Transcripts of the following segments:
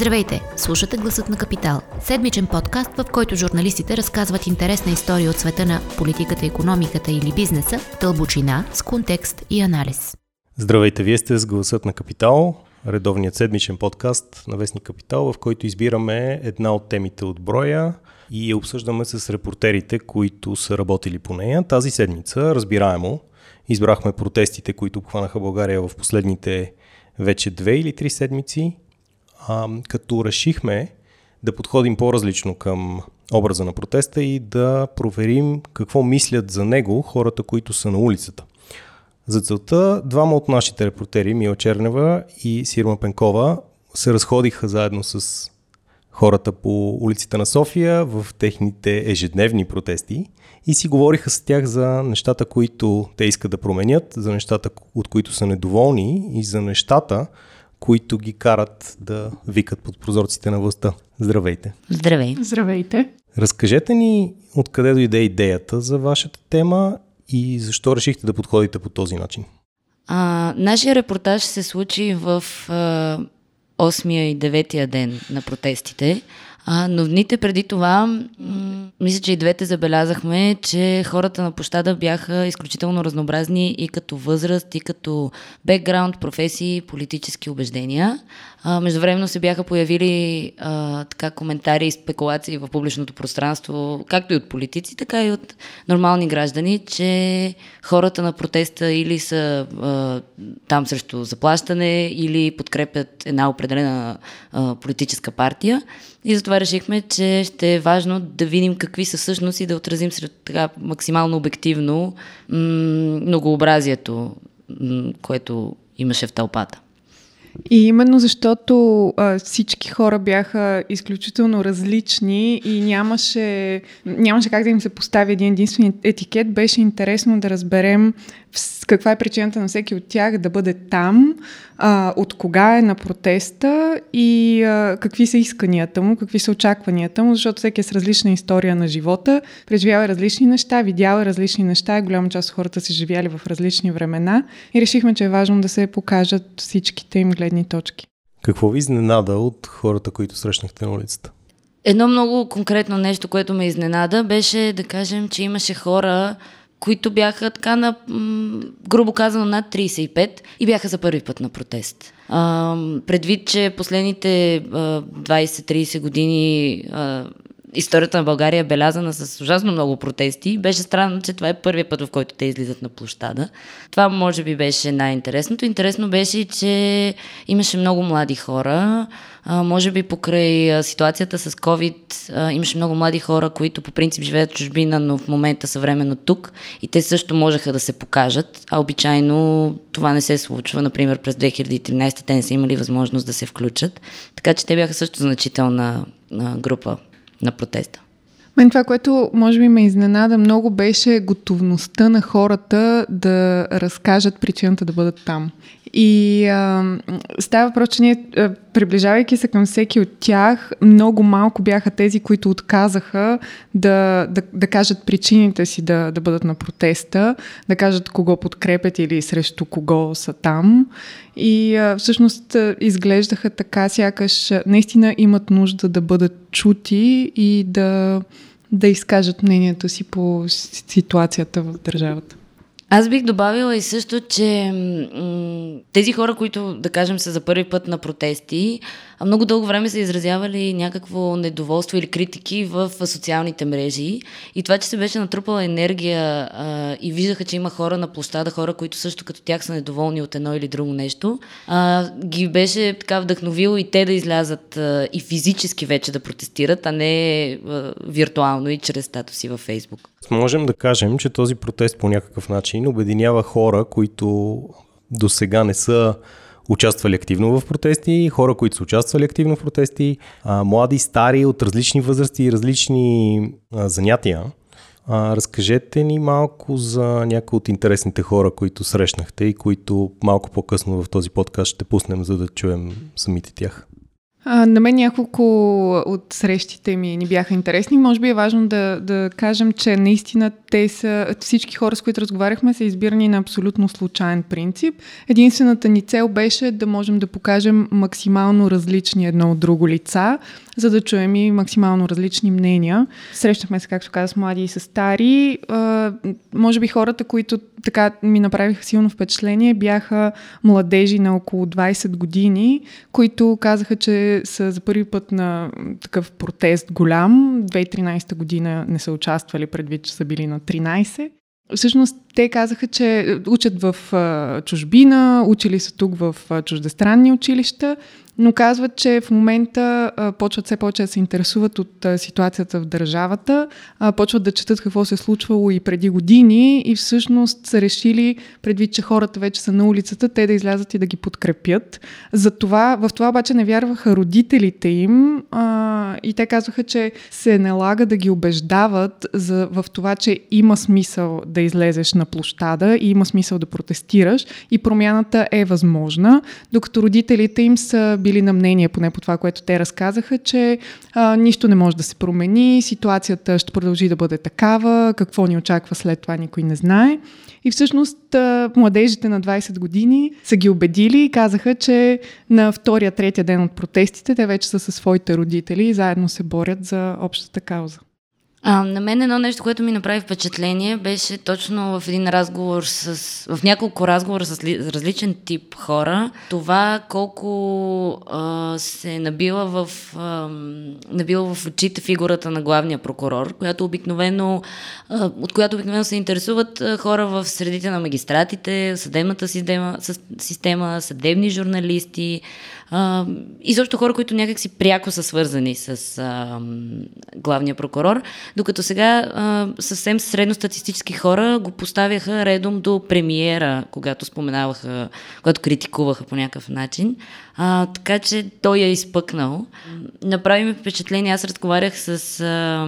Здравейте! Слушате Гласът на Капитал. Седмичен подкаст, в който журналистите разказват интересна история от света на политиката, економиката или бизнеса, дълбочина, с контекст и анализ. Здравейте, вие сте с Гласът на Капитал, редовният седмичен подкаст на Вестник Капитал, в който избираме една от темите от броя и я обсъждаме с репортерите, които са работили по нея. Тази седмица, разбираемо, избрахме протестите, които обхванаха България в последните вече две или три седмици а, като решихме да подходим по-различно към образа на протеста и да проверим какво мислят за него хората, които са на улицата. За целта двама от нашите репортери, Мила Чернева и Сирма Пенкова, се разходиха заедно с хората по улиците на София в техните ежедневни протести и си говориха с тях за нещата, които те искат да променят, за нещата, от които са недоволни и за нещата, които ги карат да викат под прозорците на властта. Здравейте! Здравей! Здравейте! Разкажете ни откъде дойде идеята за вашата тема и защо решихте да подходите по този начин? А, нашия репортаж се случи в а, 8 и 9 ден на протестите. А, но дните преди това, м- мисля, че и двете забелязахме, че хората на площада бяха изключително разнообразни и като възраст, и като бекграунд, професии, политически убеждения. Междувременно се бяха появили а, така коментари и спекулации в публичното пространство, както и от политици, така и от нормални граждани, че хората на протеста или са а, там срещу заплащане, или подкрепят една определена а, политическа партия. И затова решихме, че ще е важно да видим какви са всъщност и да отразим сред така максимално обективно м- многообразието, м- което имаше в тълпата. И именно защото а, всички хора бяха изключително различни и нямаше, нямаше как да им се постави един единствен етикет, беше интересно да разберем каква е причината на всеки от тях да бъде там, а, от кога е на протеста и а, какви са исканията му, какви са очакванията му, защото всеки е с различна история на живота, преживява различни неща, видял различни неща, голяма част от хората са живяли в различни времена и решихме, че е важно да се покажат всичките им гледни точки. Какво ви изненада от хората, които срещнахте на улицата? Едно много конкретно нещо, което ме изненада, беше да кажем, че имаше хора, които бяха така на, грубо казано, над 35 и бяха за първи път на протест. А, предвид, че последните 20-30 години а, историята на България е белязана с ужасно много протести. Беше странно, че това е първият път, в който те излизат на площада. Това може би беше най-интересното. Интересно беше, че имаше много млади хора. А, може би покрай ситуацията с COVID а, имаше много млади хора, които по принцип живеят в чужбина, но в момента са временно тук и те също можеха да се покажат, а обичайно това не се случва. Например, през 2013 те не са имали възможност да се включат. Така че те бяха също значителна група на протеста. Мен това, което може би ме изненада много, беше готовността на хората да разкажат причината да бъдат там. И а, става въпрос, че ние, приближавайки се към всеки от тях, много малко бяха тези, които отказаха да, да, да кажат причините си да, да бъдат на протеста, да кажат кого подкрепят или срещу кого са там. И а, всъщност изглеждаха така, сякаш наистина имат нужда да бъдат чути и да, да изкажат мнението си по ситуацията в държавата. Аз бих добавила и също, че тези хора, които, да кажем, са за първи път на протести, много дълго време са изразявали някакво недоволство или критики в социалните мрежи. И това, че се беше натрупала енергия а, и виждаха, че има хора на площада, хора, които също като тях са недоволни от едно или друго нещо, а, ги беше така вдъхновило и те да излязат а, и физически вече да протестират, а не а, виртуално и чрез статуси във Фейсбук. Можем да кажем, че този протест по някакъв начин обединява хора, които до сега не са участвали активно в протести, хора, които са участвали активно в протести, а, млади, стари, от различни възрасти и различни занятия. Разкажете ни малко за някои от интересните хора, които срещнахте и които малко по-късно в този подкаст ще пуснем, за да чуем самите тях. А, на мен няколко от срещите ми ни бяха интересни. Може би е важно да, да кажем, че наистина те са, всички хора, с които разговаряхме, са избирани на абсолютно случайен принцип. Единствената ни цел беше да можем да покажем максимално различни едно от друго лица, за да чуем и максимално различни мнения. Срещахме се, както каза, с млади и с стари. А, може би хората, които така ми направиха силно впечатление, бяха младежи на около 20 години, които казаха, че са за първи път на такъв протест голям. 2013 година не са участвали предвид, че са били на 13. Всъщност те казаха, че учат в чужбина, учили са тук в чуждестранни училища но казват, че в момента почват все повече да се интересуват от ситуацията в държавата, почват да четат какво се е случвало и преди години и всъщност са решили, предвид, че хората вече са на улицата, те да излязат и да ги подкрепят. За в това обаче не вярваха родителите им и те казваха, че се налага да ги убеждават за, в това, че има смисъл да излезеш на площада и има смисъл да протестираш и промяната е възможна, докато родителите им са били били на мнение, поне по това, което те разказаха, че а, нищо не може да се промени, ситуацията ще продължи да бъде такава, какво ни очаква след това никой не знае. И всъщност а, младежите на 20 години са ги убедили и казаха, че на втория, третия ден от протестите те вече са със своите родители и заедно се борят за общата кауза. А, на мен едно нещо, което ми направи впечатление, беше точно в един разговор с... в няколко разговора с ли, различен тип хора, това колко а, се набила в, а, набила в очите фигурата на главния прокурор, която обикновено, а, от която обикновено се интересуват хора в средите на магистратите, съдебната система съдебни журналисти, а, хора, които някакси пряко са свързани с а, главния прокурор, докато сега а, съвсем средностатистически хора го поставяха редом до премиера, когато споменаваха, когато критикуваха по някакъв начин. А, така че той я е изпъкнал. Направи ми впечатление, аз разговарях с а,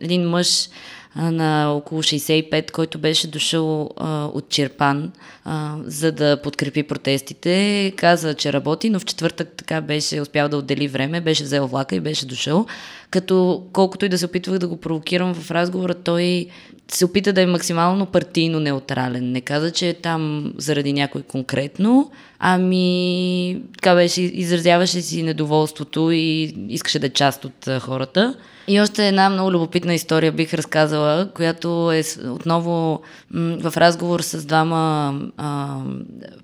един мъж, на около 65, който беше дошъл а, от Черпан, а, за да подкрепи протестите. Каза, че работи, но в четвъртък така беше успял да отдели време, беше взел влака и беше дошъл. Като колкото и да се опитвах да го провокирам в разговора, той се опита да е максимално партийно неутрален. Не каза, че е там заради някой конкретно, ами така беше, изразяваше си недоволството и искаше да е част от хората. И още една много любопитна история бих разказала, която е отново в разговор с двама а,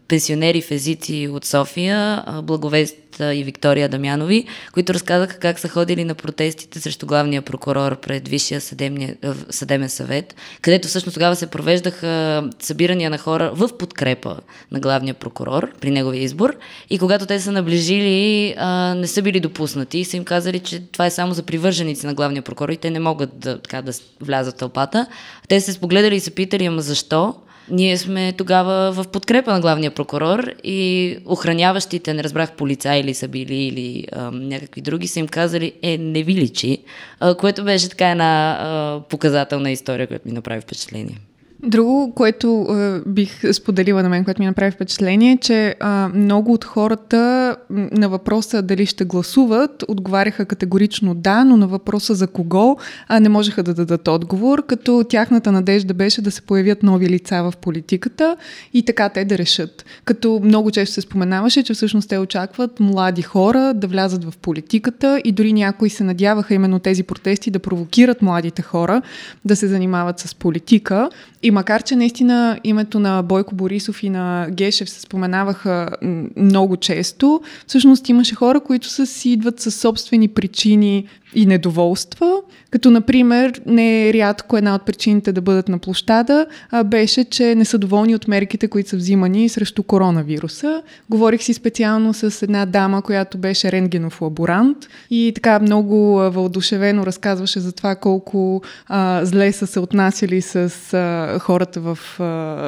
пенсионери физици от София, Благовест и Виктория Дамянови, които разказаха как са ходили на протестите срещу главния прокурор пред Висшия съдебния, съдебен съвет, където всъщност тогава се провеждаха събирания на хора в подкрепа на главния прокурор при неговия избор. И когато те са наближили, а, не са били допуснати и са им казали, че това е само за привърженици на главния прокурор и те не могат да, така, да влязат в тълпата. Те се спогледали и се питали, ама защо? Ние сме тогава в подкрепа на главния прокурор и охраняващите, не разбрах полицаи ли са били или а, някакви други, са им казали, е, не ви личи, а, което беше така една а, показателна история, която ми направи впечатление. Друго, което е, бих споделила на мен, което ми направи впечатление, е, че е, много от хората на въпроса дали ще гласуват, отговаряха категорично да, но на въпроса за кого а, не можеха да дадат отговор, като тяхната надежда беше да се появят нови лица в политиката и така те да решат. Като много често се споменаваше, че всъщност те очакват млади хора да влязат в политиката и дори някои се надяваха именно тези протести да провокират младите хора да се занимават с политика. И и макар, че наистина името на Бойко Борисов и на Гешев се споменаваха много често, всъщност имаше хора, които са си идват със собствени причини и недоволства, като например не рядко една от причините да бъдат на площада а, беше, че не са доволни от мерките, които са взимани срещу коронавируса. Говорих си специално с една дама, която беше рентгенов лаборант и така много въодушевено разказваше за това колко а, зле са се отнасяли с а, хората в, а,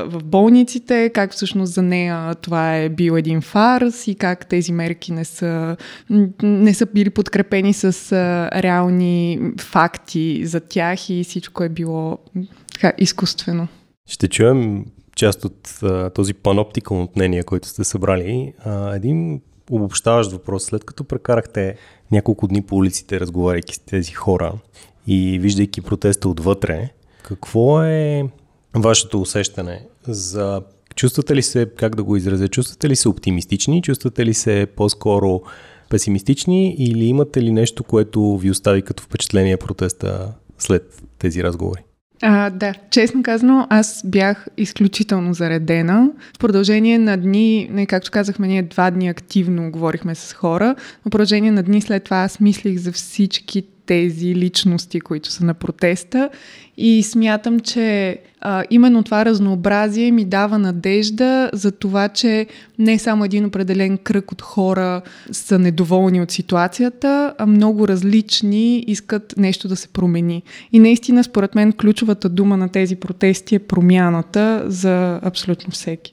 в болниците, как всъщност за нея това е бил един фарс и как тези мерки не са, не са били подкрепени с а, реални факти за тях и всичко е било така изкуствено. Ще чуем част от а, този паноптикъл от мнения, който сте събрали. А, един обобщаващ въпрос. След като прекарахте няколко дни по улиците, разговаряйки с тези хора и виждайки протеста отвътре, какво е вашето усещане за Чувствате ли се, как да го изразя, чувствате ли се оптимистични, чувствате ли се по-скоро песимистични или имате ли нещо, което ви остави като впечатление протеста след тези разговори? А, да, честно казано, аз бях изключително заредена. В продължение на дни, не, както казахме, ние два дни активно говорихме с хора, в продължение на дни след това аз мислих за всички тези личности, които са на протеста и смятам, че а, именно това разнообразие ми дава надежда за това, че не само един определен кръг от хора са недоволни от ситуацията, а много различни искат нещо да се промени. И наистина, според мен, ключовата дума на тези протести е промяната за абсолютно всеки.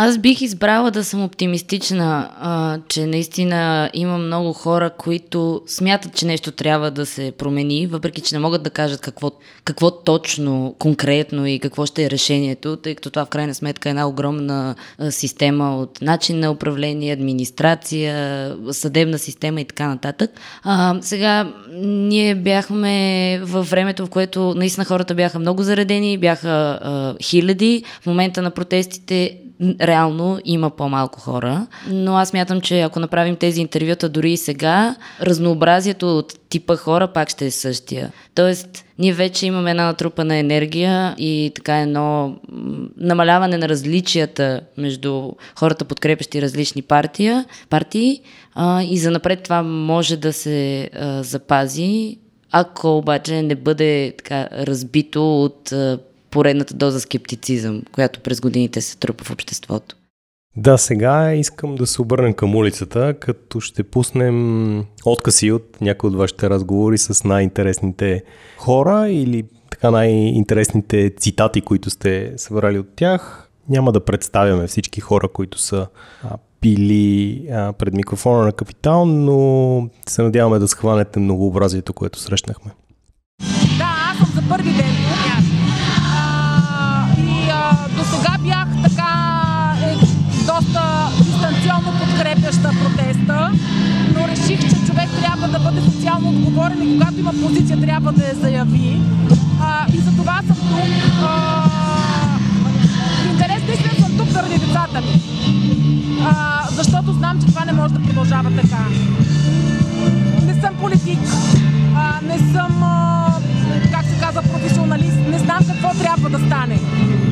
Аз бих избрала да съм оптимистична, а, че наистина има много хора, които смятат, че нещо трябва да се промени, въпреки че не могат да кажат какво, какво точно, конкретно и какво ще е решението, тъй като това в крайна сметка е една огромна система от начин на управление, администрация, съдебна система и така нататък. А, сега, ние бяхме във времето, в което наистина хората бяха много заредени, бяха а, хиляди. В момента на протестите реално има по-малко хора. Но аз мятам, че ако направим тези интервюта дори и сега, разнообразието от типа хора пак ще е същия. Тоест, ние вече имаме една натрупана енергия и така едно намаляване на различията между хората, подкрепящи различни партия, партии а, и за напред това може да се а, запази, ако обаче не бъде така разбито от а, поредната доза скептицизъм, която през годините се трупа в обществото. Да, сега искам да се обърнем към улицата, като ще пуснем откази от някои от вашите разговори с най-интересните хора или така най-интересните цитати, които сте събрали от тях. Няма да представяме всички хора, които са а, пред микрофона на Капитал, но се надяваме да схванете многообразието, което срещнахме. Да, аз съм за първи ден да бъде социално отговорен и когато има позиция, трябва да я заяви. А, и за това съм тук. А, в интерес наистина съм тук заради децата ми. А, защото знам, че това не може да продължава така. Не съм политик, а, не съм, а, как се казва, професионалист. Не знам какво трябва да стане.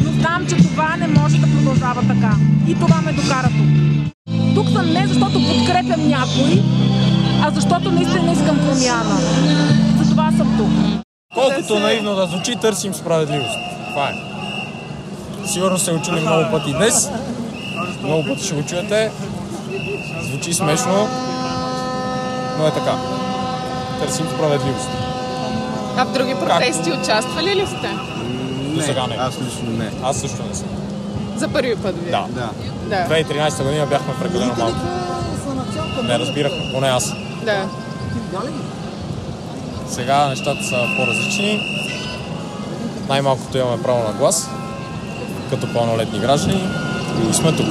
Но знам, че това не може да продължава така. И това ме докара тук. Тук съм не защото подкрепям някой, а защото наистина искам промяна. Затова съм тук. Колкото наивно да звучи, търсим справедливост. Това е. Сигурно сте го чули много пъти днес. Много пъти ще го чуете. Звучи смешно, но е така. Търсим справедливост. А в други протести Както... участвали ли сте? Не, сега не. Аз лично не. Аз също не съм. За първи път ви? Да. да. Да. 2013 година бяхме прекалено малко. Не разбирахме, поне аз. Да. Сега нещата са по-различни. Най-малкото имаме право на глас, като пълнолетни граждани и сме тук.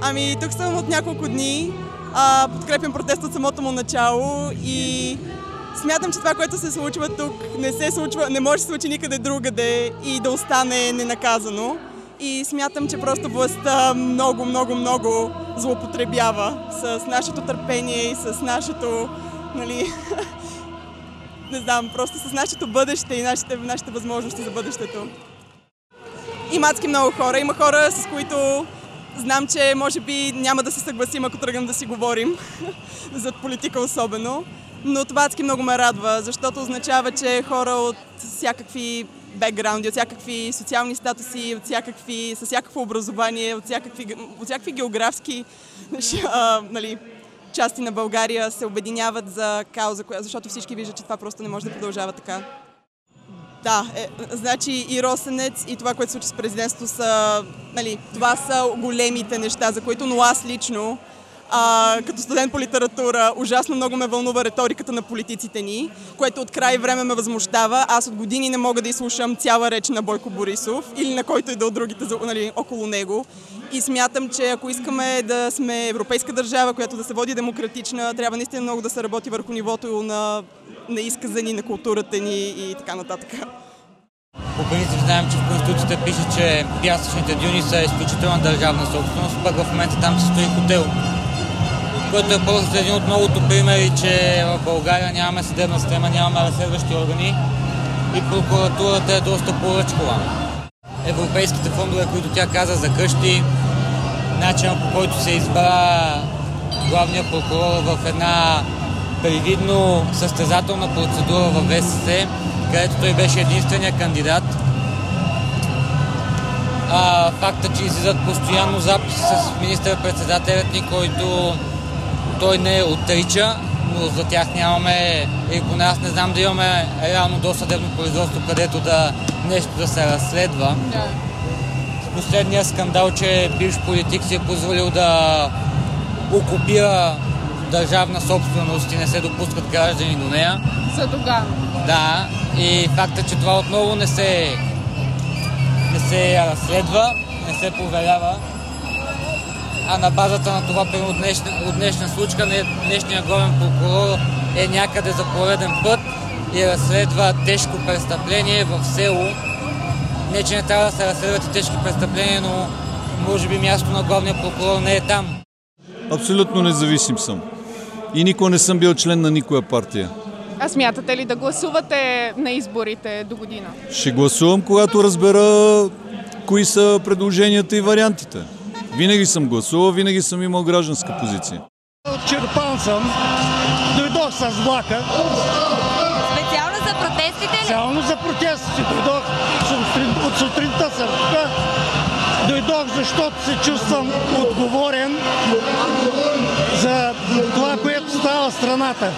Ами, тук съм от няколко дни. А, подкрепям протест от самото му начало и смятам, че това, което се случва тук, не се случва, не може да се случи никъде другаде и да остане ненаказано и смятам, че просто властта много, много, много злоупотребява с нашето търпение и с нашето, нали, не знам, просто с нашето бъдеще и нашите, нашите възможности за бъдещето. Има адски много хора. Има хора, с които знам, че може би няма да се съгласим, ако тръгнем да си говорим, за политика особено. Но това адски много ме радва, защото означава, че хора от всякакви бекграунди, от всякакви социални статуси, от всякакви, с всякакво образование, от всякакви, от всякакви географски нали, части на България се обединяват за кауза, защото всички виждат, че това просто не може да продължава така. Да, е, значи и Росенец, и това, което се случи с президентството са, нали, това са големите неща, за които, но аз лично А, като студент по литература, ужасно много ме вълнува риториката на политиците ни, което от край време ме възмущава. Аз от години не мога да изслушам цяла реч на Бойко Борисов или на който и да от другите нали, около него. И смятам, че ако искаме да сме европейска държава, която да се води демократична, трябва наистина много да се работи върху нивото на, на изказа ни, на културата ни и така нататък. По принцип знаем, че в Конституцията пише, че пясъчните дюни са изключителна държавна собственост, пък в момента там се стои хотел. Което е просто един от многото примери, че в България нямаме съдебна система, нямаме разследващи органи и прокуратурата е доста поръчкова. Европейските фондове, които тя каза за къщи, начинът по който се избра главния прокурор в една привидно състезателна процедура в ВСС, където той беше единствения кандидат. А, факта, че излизат постоянно записи с министър-председателят ни, който той не отрича, но за тях нямаме, и поне аз не знам да имаме реално досъдебно производство, където да нещо да се разследва. Да. Последния скандал, че бивш политик си е позволил да окупира държавна собственост и не се допускат граждани до нея. За Доган. Да, и факта, че това отново не се, не се разследва, не се проверява, а на базата на това, от днешна, от днешна случка, днешния главен прокурор е някъде за пореден път и разследва тежко престъпление в село. Не, че не трябва да се разследват и тежки престъпления, но може би място на главния прокурор не е там. Абсолютно независим съм. И никога не съм бил член на никоя партия. А смятате ли да гласувате на изборите до година? Ще гласувам, когато разбера кои са предложенията и вариантите. Винаги съм гласувал, винаги съм имал гражданска позиция. Черпан съм. Дойдох с влака. Специално за протестите ли? Специално за протестите. Дойдох от сутринта съм тук. Дойдох, защото се чувствам отговорен за това, което става в страната.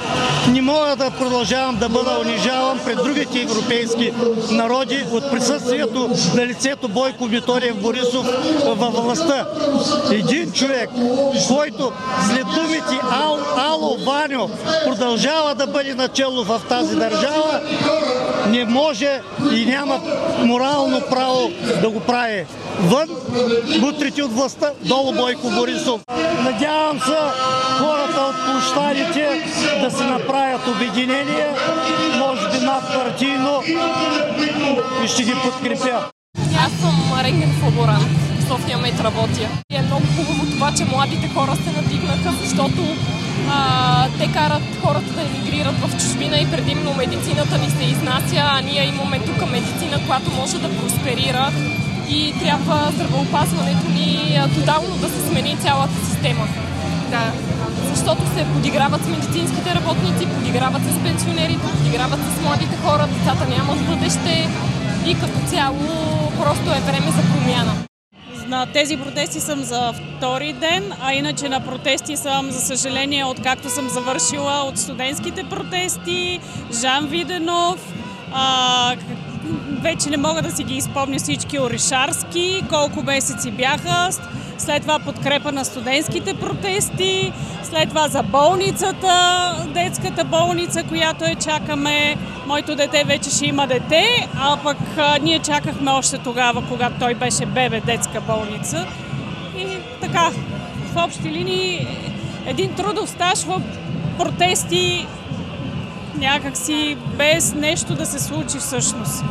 Не мога да продължавам да бъда унижаван пред другите европейски народи от присъствието на лицето Бойко Миториев Борисов във властта. Един човек, който след думите Ал, Ало Ваньо продължава да бъде начало в тази държава, не може и няма морално право да го прави. Вън, мутрите от властта, долу Бойко Борисов. Надявам се хората от площадите да се направят обединение, може би надпартийно и ще ги подкрепя. Аз съм Ренген Фаборан, в София Мет работя. И е много хубаво това, че младите хора се надигнаха, защото а, те карат хората да емигрират в чужбина и предимно медицината ни се изнася, а ние имаме тук медицина, която може да просперира и трябва здравеопазването ни тотално да се смени цялата система. Да. Защото се подиграват с медицинските работници, подиграват с пенсионерите, подиграват с младите хора, децата нямат бъдеще и като цяло просто е време за промяна. На тези протести съм за втори ден, а иначе на протести съм, за съжаление, откакто съм завършила от студентските протести, Жан Виденов, а, вече не мога да си ги изпомня всички Оришарски, колко месеци бяха, след това подкрепа на студентските протести, след това за болницата, детската болница, която е чакаме. Моето дете вече ще има дете, а пък ние чакахме още тогава, когато той беше бебе детска болница. И така, в общи линии, един трудов стаж в протести някакси без нещо да се случи всъщност.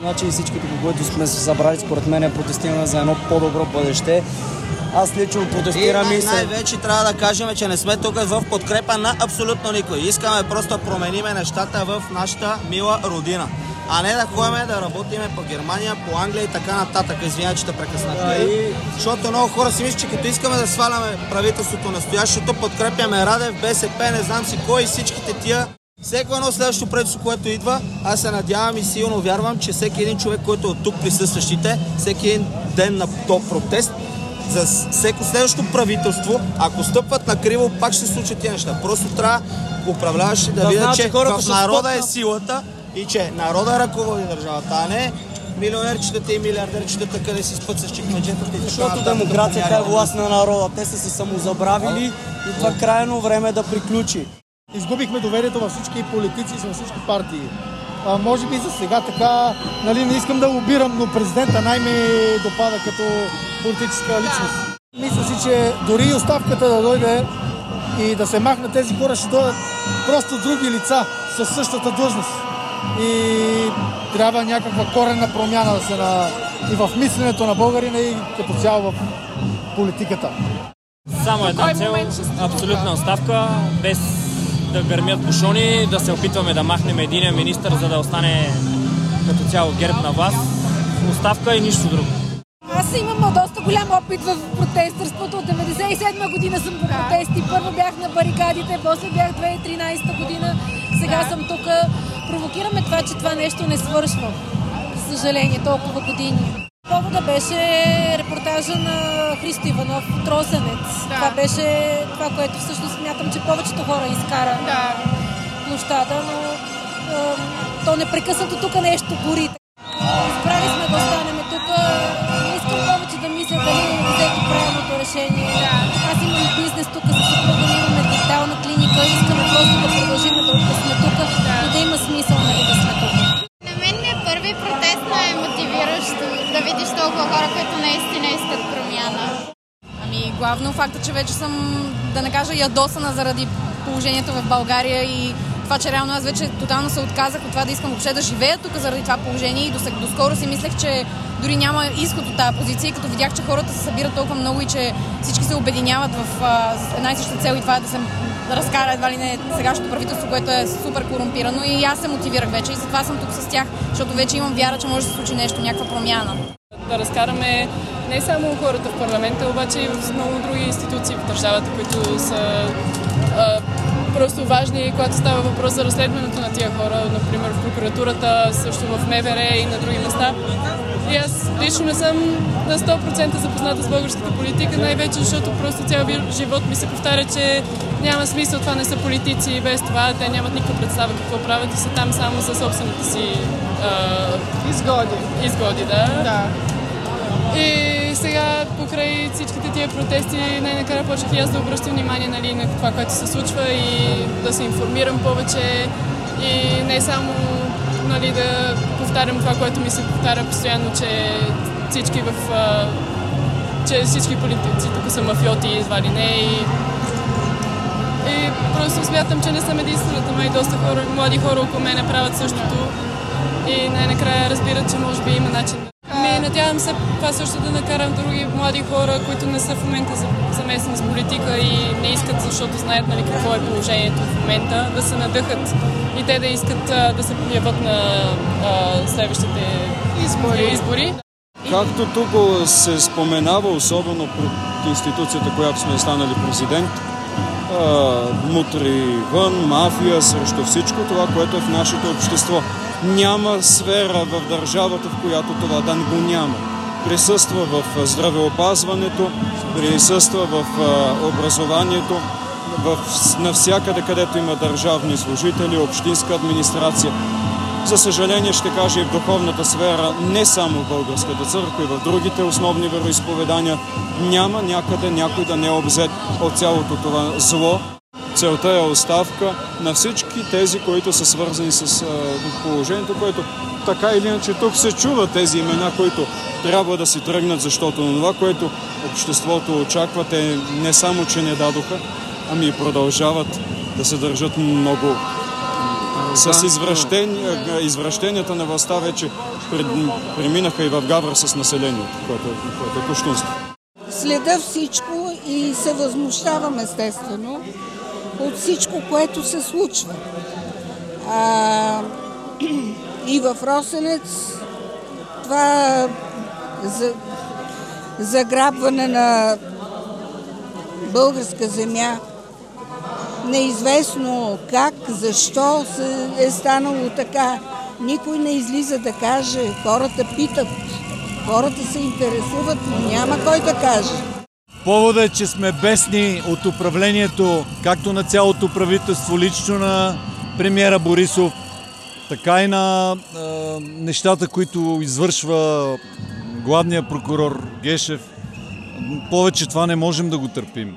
Значи всичките, които сме се събрали, според мен е протестираме за едно по-добро бъдеще. Аз лично протестирам и, и се... най-вече трябва да кажем, че не сме тук в подкрепа на абсолютно никой. Искаме просто да промениме нещата в нашата мила родина. А не да ходим да работиме по Германия, по Англия и така нататък. Извинявай, че те прекъснах. Да, и... Защото много хора си мислят, че като искаме да сваляме правителството настоящото, подкрепяме Радев, БСП, не знам си кой и всичките тия всеки едно следващо правителство, което идва, аз се надявам и силно вярвам, че всеки един човек, който е от тук присъстващите, всеки един ден на топ протест, за всеко следващо правителство, ако стъпват на криво, пак ще се случат тези неща. Просто трябва управляващи да, да видят, че в народа е силата и че народа ръководи държавата, а не милионерчетата и милиардерчетата, къде си спът с чекмеджетата и Защото демокрацията е власт на народа. Те са се самозабравили Идва крайно време да приключи. Изгубихме доверието във всички политици и във всички партии. А, може би за сега така, нали, не искам да лобирам, но президента най-ми допада като политическа личност. Мисля си, че дори и оставката да дойде и да се махнат тези хора, ще дойдат просто други лица със същата длъжност. И трябва някаква корена промяна да се на... и в мисленето на българина и като цяло в политиката. Само една цел, абсолютна оставка, без да гърмят бушони, да се опитваме да махнем единия министр, за да остане като цяло герб на власт. Оставка и нищо друго. Аз имам доста голям опит в протестърството. От 97 година съм по протести. Първо бях на барикадите, после бях 2013 година. Сега съм тук. Провокираме това, че това нещо не свършва. За съжаление, толкова години. Повода беше репортажа на Христо Иванов от Росенец. Да. Това беше това, което всъщност смятам, че повечето хора изкара да. на площада, но е, то непрекъснато тук нещо гори. Да видиш толкова хора, които наистина искат промяна. Ами, главно факта, че вече съм, да не кажа, ядосана заради положението в България и това, че реално аз вече тотално се отказах от това да искам въобще да живея тук заради това положение и до, доскоро си мислех, че дори няма изход от тази позиция, като видях, че хората се събират толкова много и че всички се обединяват в една и съща цел и това е да се разкара едва ли не сегашното правителство, което е супер корумпирано и аз се мотивирах вече и затова съм тук с тях, защото вече имам вяра, че може да се случи нещо, някаква промяна. Да разкараме не само хората в парламента, обаче и в много други институции в държавата, които са а, просто важни, когато става въпрос за разследването на тия хора, например в прокуратурата, също в МВР и на други места. И аз лично не съм на 100% запозната с българската политика, най-вече защото просто цял живот ми се повтаря, че няма смисъл, това не са политици и без това те нямат никаква представа какво правят и са там само за собствените си а... изгоди. Изгоди, да. Да. И сега, покрай всичките тия протести, най-накрая почнах и аз да обръщам внимание нали, на това, което се случва и да се информирам повече и не само нали, да повтарям това, което ми се повтаря постоянно, че всички в че всички политици тук са мафиоти, едва ли не и и просто смятам, че не съм единствената, но и доста хора, млади хора около мене правят същото. И най-накрая разбират, че може би има начин надявам се това също да накарам други млади хора, които не са в момента замесени с политика и не искат, защото знаят нали, какво е положението в момента, да се надъхат и те да искат да се яват на а, следващите избори. избори. Както тук се споменава, особено пред институцията, която сме станали президент, мутри вън, мафия срещу всичко това, което е в нашето общество. Няма сфера в държавата, в която това да го няма. Присъства в здравеопазването, присъства в образованието, в, навсякъде, където има държавни служители, общинска администрация. За съжаление ще кажа и в духовната сфера, не само в Българската църква, и в другите основни вероисповедания, няма някъде някой да не е обзет от цялото това зло. Целта е оставка на всички тези, които са свързани с положението, което така или иначе тук се чува тези имена, които трябва да си тръгнат, защото това, което обществото очаква, те не само, че не дадоха, ами продължават да се държат много с извращения, извращенията на властта вече преминаха и в Гавра с населението, което, което е кощунство. Следа всичко и се възмущавам естествено от всичко, което се случва. А, и в Росенец това за, заграбване на българска земя неизвестно как, защо е станало така. Никой не излиза да каже. Хората питат. Хората се интересуват, но няма кой да каже. Поводът е, че сме бесни от управлението, както на цялото правителство, лично на премиера Борисов, така и на е, нещата, които извършва главният прокурор Гешев. Повече това не можем да го търпим.